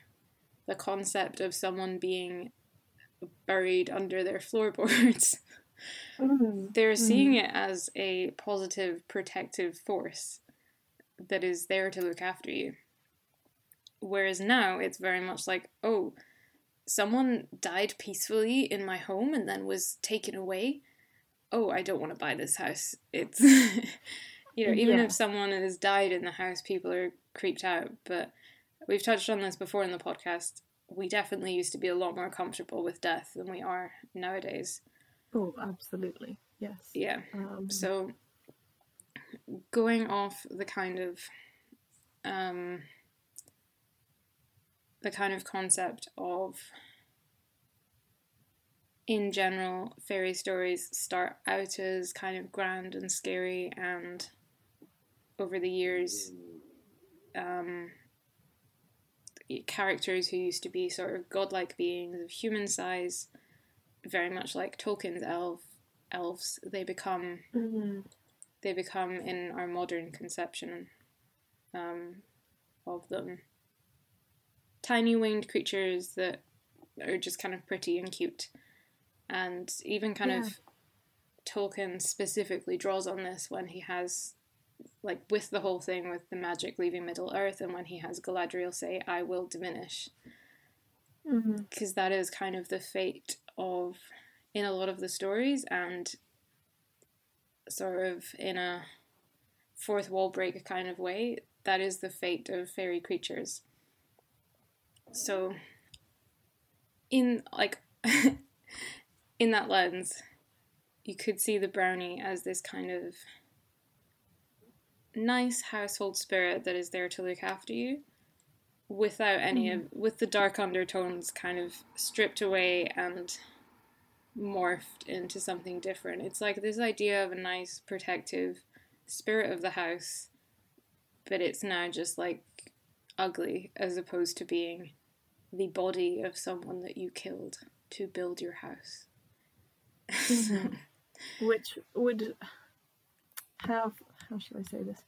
[SPEAKER 1] the concept of someone being buried under their floorboards.
[SPEAKER 2] Hmm.
[SPEAKER 1] They're seeing it as a positive protective force that is there to look after you. Whereas now it's very much like, oh, someone died peacefully in my home and then was taken away. Oh, I don't want to buy this house. It's, you know, even
[SPEAKER 2] Yeah.
[SPEAKER 1] if someone has died in the house, people are creeped out. But we've touched on this before in the podcast. We definitely used to be a lot more comfortable with death than we are nowadays.
[SPEAKER 2] Oh, absolutely. Yes.
[SPEAKER 1] Yeah.
[SPEAKER 2] Um,
[SPEAKER 1] So, going off the kind of um, the kind of concept of, in general, fairy stories start out as kind of grand and scary, and over the years, um, characters who used to be sort of godlike beings of human size, very much like Tolkien's elf elves, they become
[SPEAKER 2] mm,
[SPEAKER 1] they become in our modern conception um, of them tiny winged creatures that are just kind of pretty and cute. And even kind
[SPEAKER 2] Yeah.
[SPEAKER 1] of tolkien specifically draws on this when he has like with the whole thing with the magic leaving middle earth and when he has galadriel say i will diminish.
[SPEAKER 2] Mm-hmm.
[SPEAKER 1] Because that is kind of the fate of in a lot of the stories and sort of in a fourth wall break kind of way that is the fate of fairy creatures so in like in that lens you could see the brownie as this kind of nice household spirit that is there to look after you without any of mm-hmm. with the dark undertones kind of stripped away and morphed into something different. It's like this idea of a nice protective spirit of the house, but it's now just like ugly as opposed to being the body of someone that you killed to build your house.
[SPEAKER 2] Mhm. Which would have, how should I say this?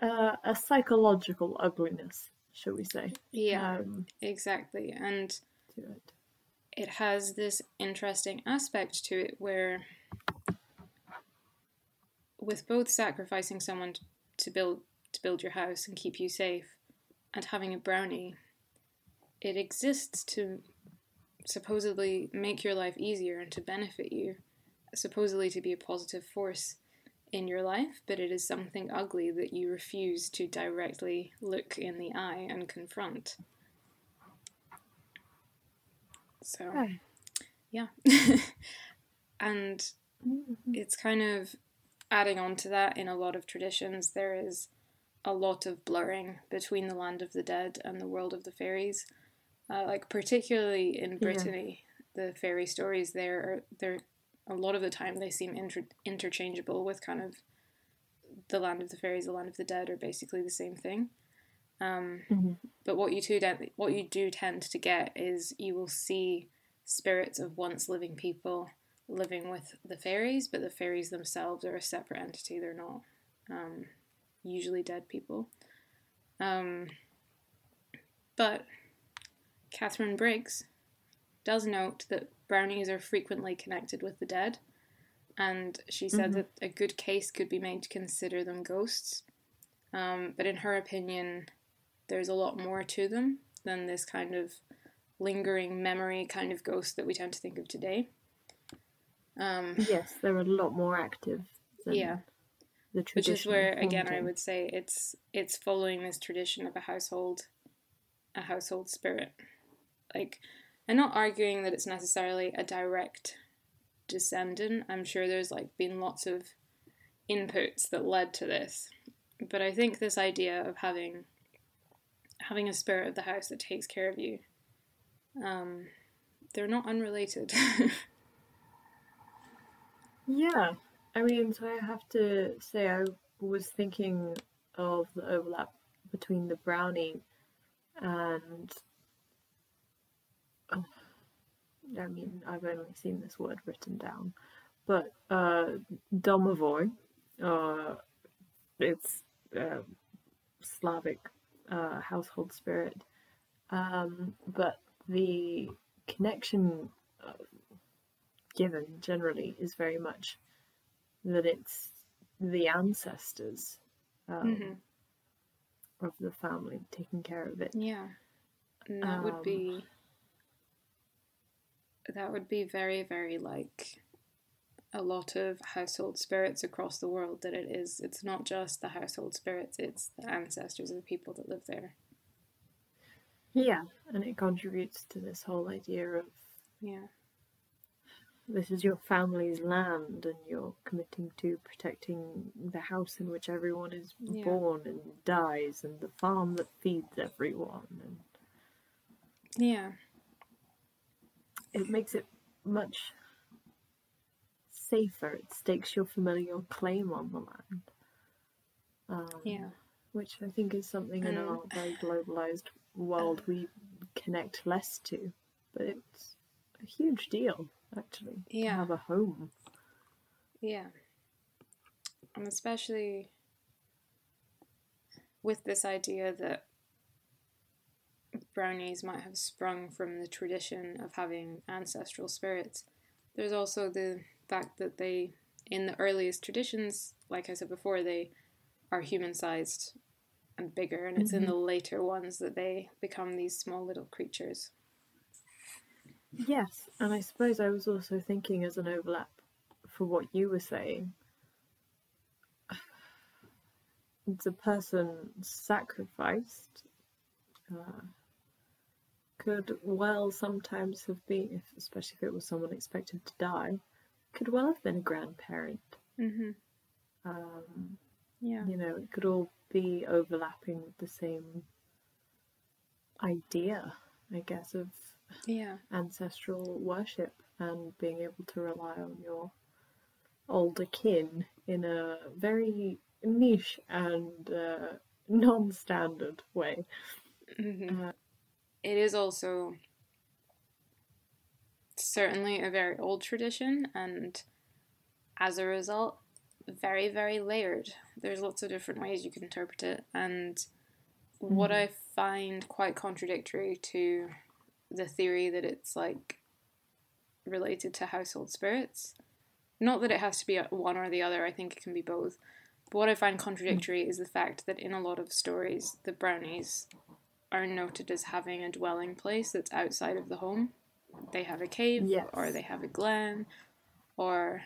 [SPEAKER 2] Uh, a psychological ugliness, shall we say?
[SPEAKER 1] yeah,
[SPEAKER 2] Um,
[SPEAKER 1] exactly. And
[SPEAKER 2] it.
[SPEAKER 1] it has this interesting aspect to it where with both sacrificing someone to build to build your house and keep you safe, and having a brownie, it exists to supposedly make your life easier and to benefit you, supposedly to be a positive force in your life, but it is something ugly that you refuse to directly look in the eye and confront. So, yeah. and
[SPEAKER 2] Mm-hmm.
[SPEAKER 1] it's kind of adding on to that in a lot of traditions, there is a lot of blurring between the land of the dead and the world of the fairies. Uh, like particularly in
[SPEAKER 2] Yeah.
[SPEAKER 1] Brittany, the fairy stories there are they're a lot of the time they seem inter- interchangeable with kind of the land of the fairies, the land of the dead are basically the same thing. Um,
[SPEAKER 2] Mhm.
[SPEAKER 1] but what you do what you do tend to get is you will see spirits of once living people living with the fairies, but the fairies themselves are a separate entity. They're not um, usually dead people. Um, but Katharine Briggs does note that brownies are frequently connected with the dead, and she said
[SPEAKER 2] Mhm.
[SPEAKER 1] that a good case could be made to consider them ghosts. Um, but in her opinion, there's a lot more to them than this kind of lingering memory kind of ghost that we tend to think of today. Um,
[SPEAKER 2] Yes, they're a lot more active than
[SPEAKER 1] Yeah.
[SPEAKER 2] the
[SPEAKER 1] which is where again I would say it's it's following this tradition of a household a household spirit. Like I'm not arguing that it's necessarily a direct descendant. I'm sure there's like been lots of inputs that led to this. But I think this idea of having having a spirit of the house that takes care of you um they're not unrelated.
[SPEAKER 2] Yeah, I mean, so I have to say I was thinking of the overlap between the brownie and. Oh, I mean, I've only seen this word written down, but uh, domovoy, uh, it's uh, Slavic uh, household spirit, um, but the connection uh, given generally is very much that it's the ancestors um,
[SPEAKER 1] Mhm.
[SPEAKER 2] of the family taking care of it.
[SPEAKER 1] Yeah. And that would
[SPEAKER 2] Um,
[SPEAKER 1] be that would be very, very like a lot of household spirits across the world that it is it's not just the household spirits, it's the ancestors of the people that live there.
[SPEAKER 2] Yeah, and it contributes to this whole idea of
[SPEAKER 1] Yeah.
[SPEAKER 2] this is your family's land and you're committing to protecting the house in which everyone is
[SPEAKER 1] Yeah.
[SPEAKER 2] born and dies and the farm that feeds everyone and
[SPEAKER 1] Yeah.
[SPEAKER 2] It makes it much safer. It stakes your familial claim on the land. Um,
[SPEAKER 1] Yeah.
[SPEAKER 2] Which I think is something in
[SPEAKER 1] And-
[SPEAKER 2] our very globalized world we connect less to. But it's a huge deal, actually, to
[SPEAKER 1] Yeah.
[SPEAKER 2] have a home.
[SPEAKER 1] Yeah. And especially with this idea that brownies might have sprung from the tradition of having ancestral spirits, there's also the fact that they, in the earliest traditions, like I said before, they are human sized and bigger, and it's in the later ones that they become these small little creatures.
[SPEAKER 2] Yes, and I suppose I was also thinking as an overlap for what you were saying. The person sacrificed uh, could well sometimes have been, if, especially if it was someone expected to die, could well have been a grandparent.
[SPEAKER 1] Mm-hmm.
[SPEAKER 2] Um,
[SPEAKER 1] Yeah.
[SPEAKER 2] you know, it could all be overlapping with the same idea, I guess, of
[SPEAKER 1] Yeah.
[SPEAKER 2] ancestral worship and being able to rely on your older kin in a very niche and uh, non standard way.
[SPEAKER 1] Mm-hmm.
[SPEAKER 2] Uh,
[SPEAKER 1] it is also certainly a very old tradition and as a result very very layered there's lots of different ways you can interpret it and what
[SPEAKER 2] Mhm.
[SPEAKER 1] i find quite contradictory to the theory that it's like related to household spirits not that it has to be one or the other, I think it can be both. But what I find contradictory is the fact that in a lot of stories, the brownies are noted as having a dwelling place that's outside of the home. They have a cave,
[SPEAKER 2] Yes.
[SPEAKER 1] or they have a glen, or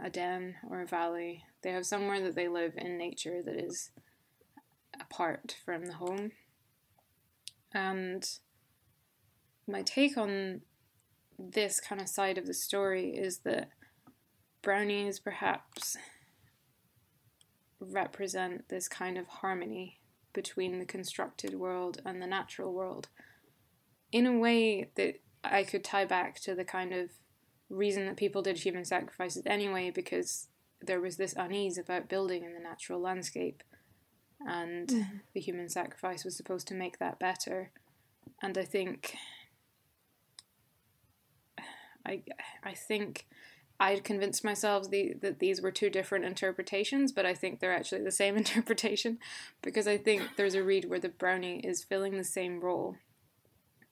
[SPEAKER 1] a den, or a valley. They have somewhere that they live in nature that is apart from the home. And my take on this kind of side of the story is that brownies perhaps represent this kind of harmony between the constructed world and the natural world. In a way that I could tie back to the kind of reason that people did human sacrifices anyway because there was this unease about building in the natural landscape and mm-hmm. the human sacrifice was supposed to make that better. And I think I I think I'd convinced myself the, that these were two different interpretations, but I think they're actually the same interpretation because I think there's a read where the brownie is filling the same role,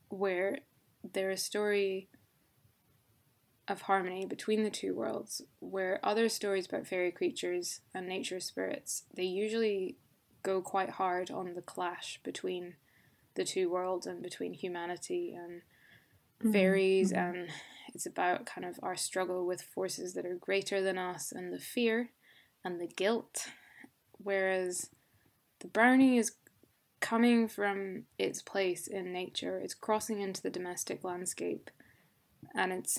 [SPEAKER 1] where there is a story of harmony between the two worlds, where other stories about fairy creatures and nature spirits, they usually go quite hard on the clash between the two worlds and between humanity and mm-hmm. fairies mm-hmm. and it's about kind of our struggle with forces that are greater than us and the fear and the guilt. Whereas the brownie is coming from its place in nature. It's crossing into the domestic landscape. And it's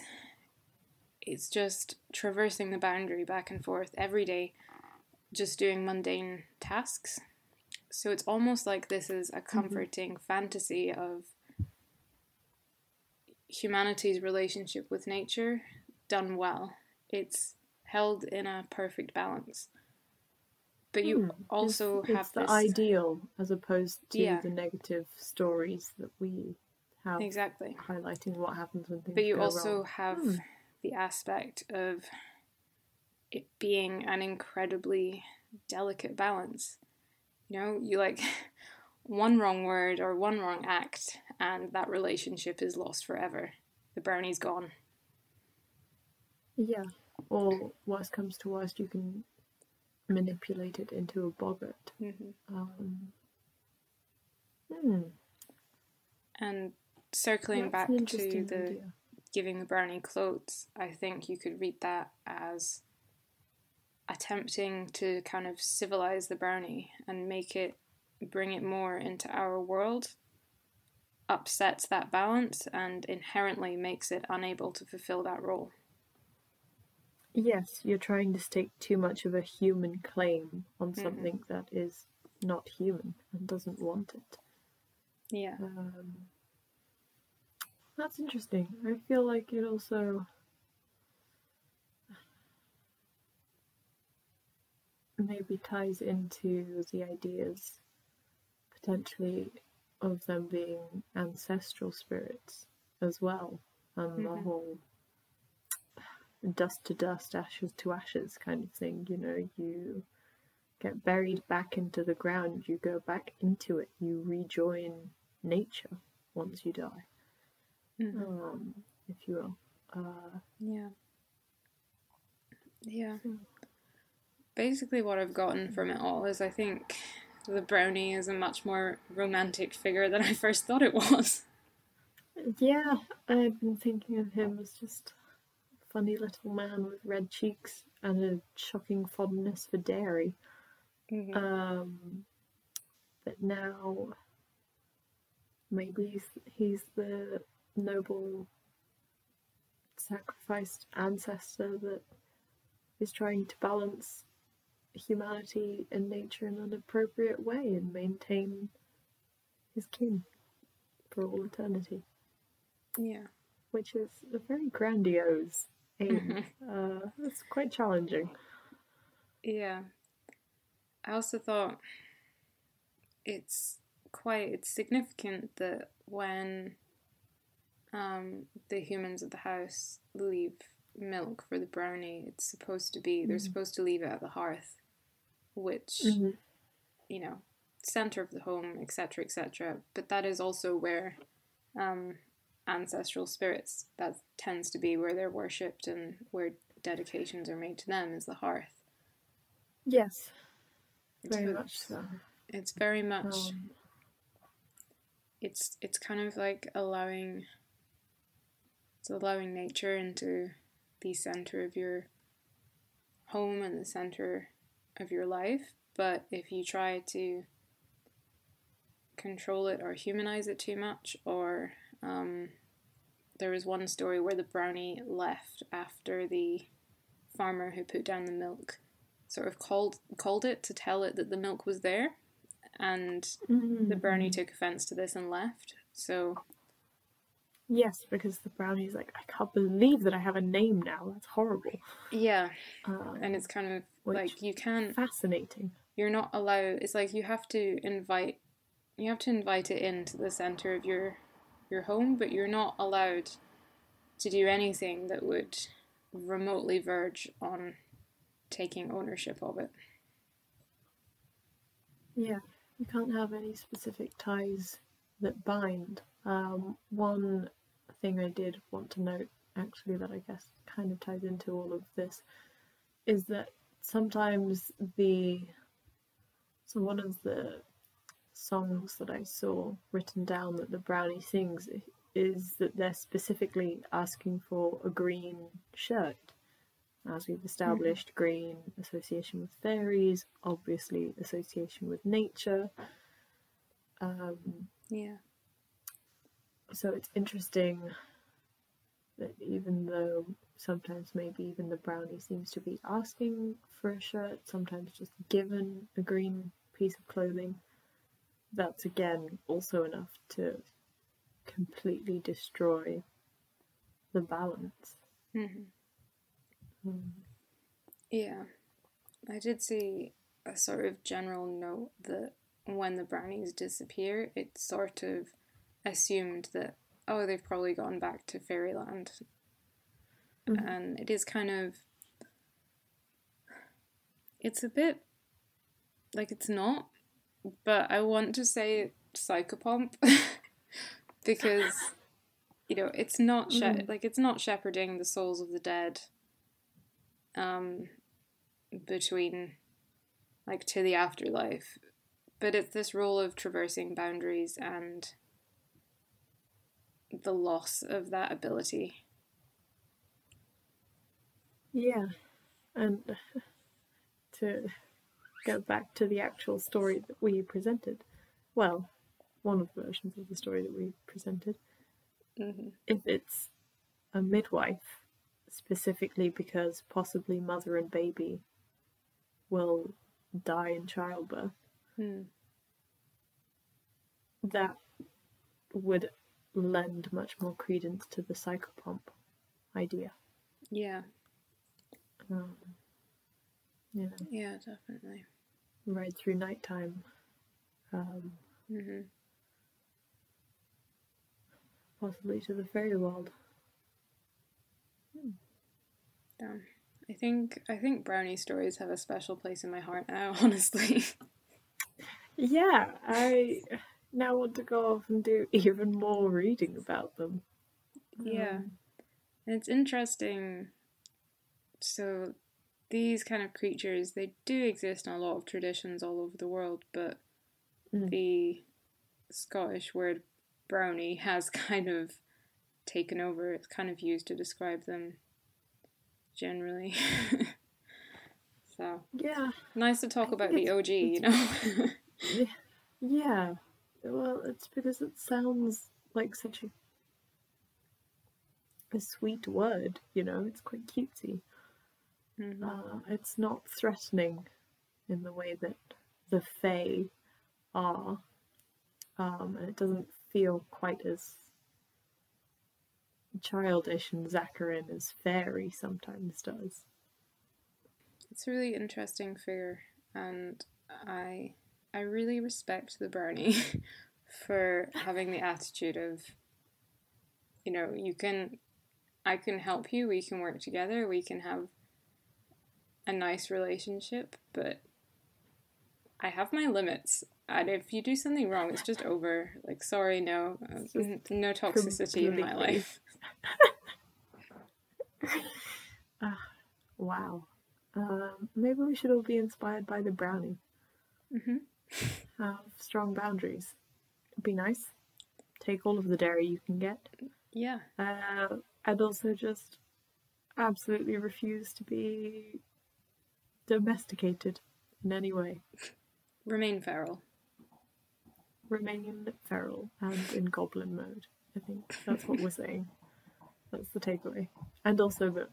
[SPEAKER 1] it's just traversing the boundary back and forth every day just doing mundane tasks. So it's almost like this is a mm-hmm. comforting fantasy of humanity's relationship with nature done well. It's held in a perfect balance. But you
[SPEAKER 2] Hmm,
[SPEAKER 1] also
[SPEAKER 2] it's,
[SPEAKER 1] have
[SPEAKER 2] it's the ideal as opposed to
[SPEAKER 1] Yeah.
[SPEAKER 2] the negative stories that we have
[SPEAKER 1] exactly.
[SPEAKER 2] highlighting what happens when things
[SPEAKER 1] But you also
[SPEAKER 2] wrong.
[SPEAKER 1] have
[SPEAKER 2] Hmm.
[SPEAKER 1] the aspect of it being an incredibly delicate balance. You know, you like one wrong word or one wrong act, and that relationship is lost forever. The brownie's gone.
[SPEAKER 2] Yeah. Or worst comes to worst, you can manipulate it into a boggart.
[SPEAKER 1] hmm
[SPEAKER 2] Um, hmm,
[SPEAKER 1] And circling
[SPEAKER 2] that's
[SPEAKER 1] back to the
[SPEAKER 2] idea.
[SPEAKER 1] giving the brownie clothes, I think you could read that as attempting to kind of civilize the brownie and make it bring it more into our world upsets that balance and inherently makes it unable to fulfill that role.
[SPEAKER 2] Yes, you're trying to stake too much of a human claim on something that is not human and doesn't want it.
[SPEAKER 1] Yeah.
[SPEAKER 2] Um, that's interesting. I feel like it also maybe ties into the ideas potentially of them being ancestral spirits as well, and the
[SPEAKER 1] Mhm.
[SPEAKER 2] whole dust to dust, ashes to ashes kind of thing. You know, you get buried back into the ground, you go back into it, you rejoin nature once you die,
[SPEAKER 1] Mhm.
[SPEAKER 2] um, if you will. Uh,
[SPEAKER 1] Yeah. Yeah. Basically, what I've gotten from it all is I think the brownie is a much more romantic figure than I first thought it was.
[SPEAKER 2] yeah, I've been thinking of him as just a funny little man with red cheeks and a shocking fondness for dairy.
[SPEAKER 1] Mhm.
[SPEAKER 2] Um, but now maybe he's, he's the noble sacrificed ancestor that is trying to balance humanity and nature in an appropriate way and maintain his kin for all eternity,
[SPEAKER 1] yeah.
[SPEAKER 2] which is a very grandiose aim. Uh, it's quite challenging.
[SPEAKER 1] Yeah. I also thought it's quite it's significant that when um, the humans of the house leave milk for the brownie, it's supposed to be they're
[SPEAKER 2] Mhm.
[SPEAKER 1] supposed to leave it at the hearth, which
[SPEAKER 2] Mhm.
[SPEAKER 1] you know center of the home, etc., etc. But that is also where um, ancestral spirits that tends to be where they're worshipped and where dedications are made to them is the hearth.
[SPEAKER 2] Yes,
[SPEAKER 1] It's
[SPEAKER 2] very
[SPEAKER 1] ve-
[SPEAKER 2] much so.
[SPEAKER 1] It's very much.
[SPEAKER 2] Um,
[SPEAKER 1] it's it's kind of like allowing. It's allowing nature into the center of your home and the center of your life. But if you try to control it or humanize it too much, or um, there was one story where the brownie left after the farmer who put down the milk sort of called called it to tell it that the milk was there, and the brownie
[SPEAKER 2] mm,
[SPEAKER 1] took offense to this and left. So
[SPEAKER 2] Yes, because the brownie's like, I can't believe that I have a name now. That's horrible.
[SPEAKER 1] yeah,
[SPEAKER 2] Um,
[SPEAKER 1] and it's kind of
[SPEAKER 2] Which-
[SPEAKER 1] like you can
[SPEAKER 2] fascinating.
[SPEAKER 1] you're not allowed. It's like you have to invite you have to invite it into the center of your your home, but you're not allowed to do anything that would remotely verge on taking ownership of it.
[SPEAKER 2] Yeah, you can't have any specific ties that bind. Um, one thing I did want to note, actually, that I guess kind of ties into all of this, is that sometimes the so one of the songs that I saw written down that the brownie sings is that they're specifically asking for a green shirt. As we've established, green association with fairies, obviously association with nature. Um,
[SPEAKER 1] Yeah.
[SPEAKER 2] so it's interesting that even though sometimes maybe even the brownie seems to be asking for a shirt, sometimes just given a green piece of clothing, that's again also enough to completely destroy the balance.
[SPEAKER 1] hmm
[SPEAKER 2] Um,
[SPEAKER 1] Yeah. I did see a sort of general note that when the brownies disappear, it's sort of assumed that, oh, they've probably gone back to fairyland.
[SPEAKER 2] Mhm.
[SPEAKER 1] And it is kind of. It's a bit. Like, it's not, but I want to say psychopomp because, you know, it's not. She-
[SPEAKER 2] Mm.
[SPEAKER 1] Like, it's not shepherding the souls of the dead um, between like to the afterlife, but it's this role of traversing boundaries and the loss of that ability.
[SPEAKER 2] Yeah, and to go back to the actual story that we presented, well, one of the versions of the story that we presented,
[SPEAKER 1] Mm-hmm.
[SPEAKER 2] if it's a midwife, specifically because possibly mother and baby will die in childbirth,
[SPEAKER 1] Hmm.
[SPEAKER 2] that would lend much more credence to the psychopomp idea.
[SPEAKER 1] Yeah,
[SPEAKER 2] Know,
[SPEAKER 1] yeah, definitely.
[SPEAKER 2] ride through nighttime. Um,
[SPEAKER 1] hmm
[SPEAKER 2] possibly to the fairy world.
[SPEAKER 1] Damn. I think I think brownie stories have a special place in my heart now. Honestly.
[SPEAKER 2] Yeah, I now want to go off and do even more reading about them.
[SPEAKER 1] Yeah.
[SPEAKER 2] Um,
[SPEAKER 1] And it's interesting. So, these kind of creatures, they do exist in a lot of traditions all over the world, but
[SPEAKER 2] Mm.
[SPEAKER 1] the Scottish word brownie has kind of taken over. It's kind of used to describe them generally. so,
[SPEAKER 2] yeah,
[SPEAKER 1] nice to talk about the OG, you know?
[SPEAKER 2] yeah. Well, it's because it sounds like such a a sweet word. You know, it's quite cutesy.
[SPEAKER 1] Mhm.
[SPEAKER 2] Uh, it's not threatening in the way that the Fae are, um, and it doesn't feel quite as childish and saccharine as fairy sometimes does.
[SPEAKER 1] It's a really interesting figure, and I I really respect the brownie for having the attitude of, you know, you can, I can help you. We can work together. We can have a nice relationship, but I have my limits. And if you do something wrong, it's just over. Like, sorry, no, uh,
[SPEAKER 2] It's just
[SPEAKER 1] n- no toxicity in my life.
[SPEAKER 2] wow. Um, maybe we should all be inspired by the brownie.
[SPEAKER 1] hmm
[SPEAKER 2] Have strong boundaries. It'd be nice. Take all of the dairy you can get.
[SPEAKER 1] Yeah.
[SPEAKER 2] Uh, and also just absolutely refuse to be domesticated in any way.
[SPEAKER 1] Remain feral.
[SPEAKER 2] Remain feral and in goblin mode. I think that's what we're saying. That's the takeaway. And also that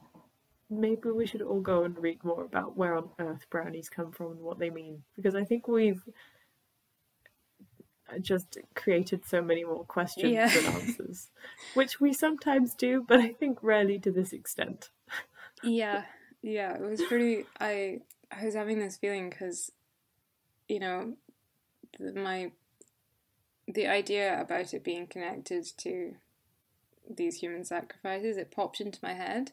[SPEAKER 2] maybe we should all go and read more about where on earth brownies come from and what they mean. Because I think we've just created so many more questions
[SPEAKER 1] Yeah.
[SPEAKER 2] than answers. Which we sometimes do, but I think rarely to this extent.
[SPEAKER 1] Yeah, yeah, it was pretty. I I was having this feeling because, you know, the, my the idea about it being connected to these human sacrifices it popped into my head.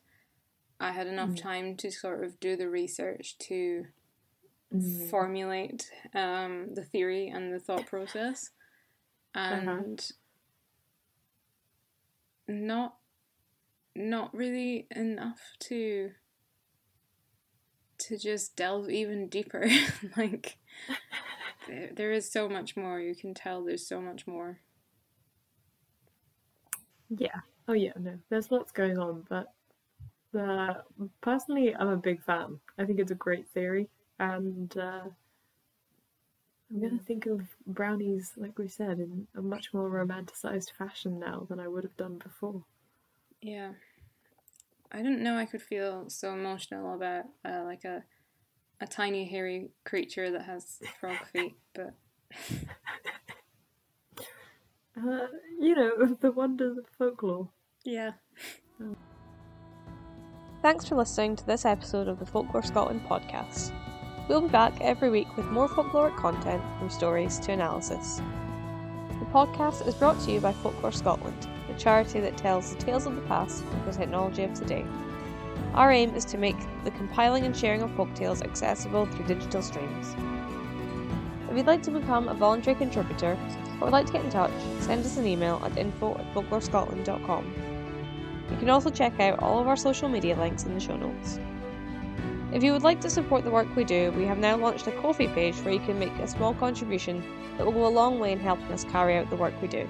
[SPEAKER 1] I had enough
[SPEAKER 2] Mm.
[SPEAKER 1] time to sort of do the research to
[SPEAKER 2] Mm.
[SPEAKER 1] formulate um, the theory and the thought process, and not not really enough to to just delve even deeper. like there, there is so much more. You can tell there's so much more.
[SPEAKER 2] Yeah. Oh yeah, no. There's lots going on, but the personally I'm a big fan. I think it's a great theory and uh, I'm gonna think of brownies, like we said, in a much more romanticized fashion now than I would have done before.
[SPEAKER 1] Yeah. I didn't know I could feel so emotional about uh, like a a tiny hairy creature that has frog feet, but
[SPEAKER 2] Uh, you know, the wonders of folklore.
[SPEAKER 1] yeah.
[SPEAKER 4] Thanks for listening to this episode of the Folklore Scotland podcast. We'll be back every week with more folkloric content from stories to analysis. The podcast is brought to you by Folklore Scotland, the charity that tells the tales of the past with the technology of today. Our aim is to make the compiling and sharing of folktales accessible through digital streams. If you'd like to become a voluntary contributor or would like to get in touch, send us an email at info at folklorescotland.com. You can also check out all of our social media links in the show notes. If you would like to support the work we do, we have now launched a Ko-fi page where you can make a small contribution that will go a long way in helping us carry out the work we do.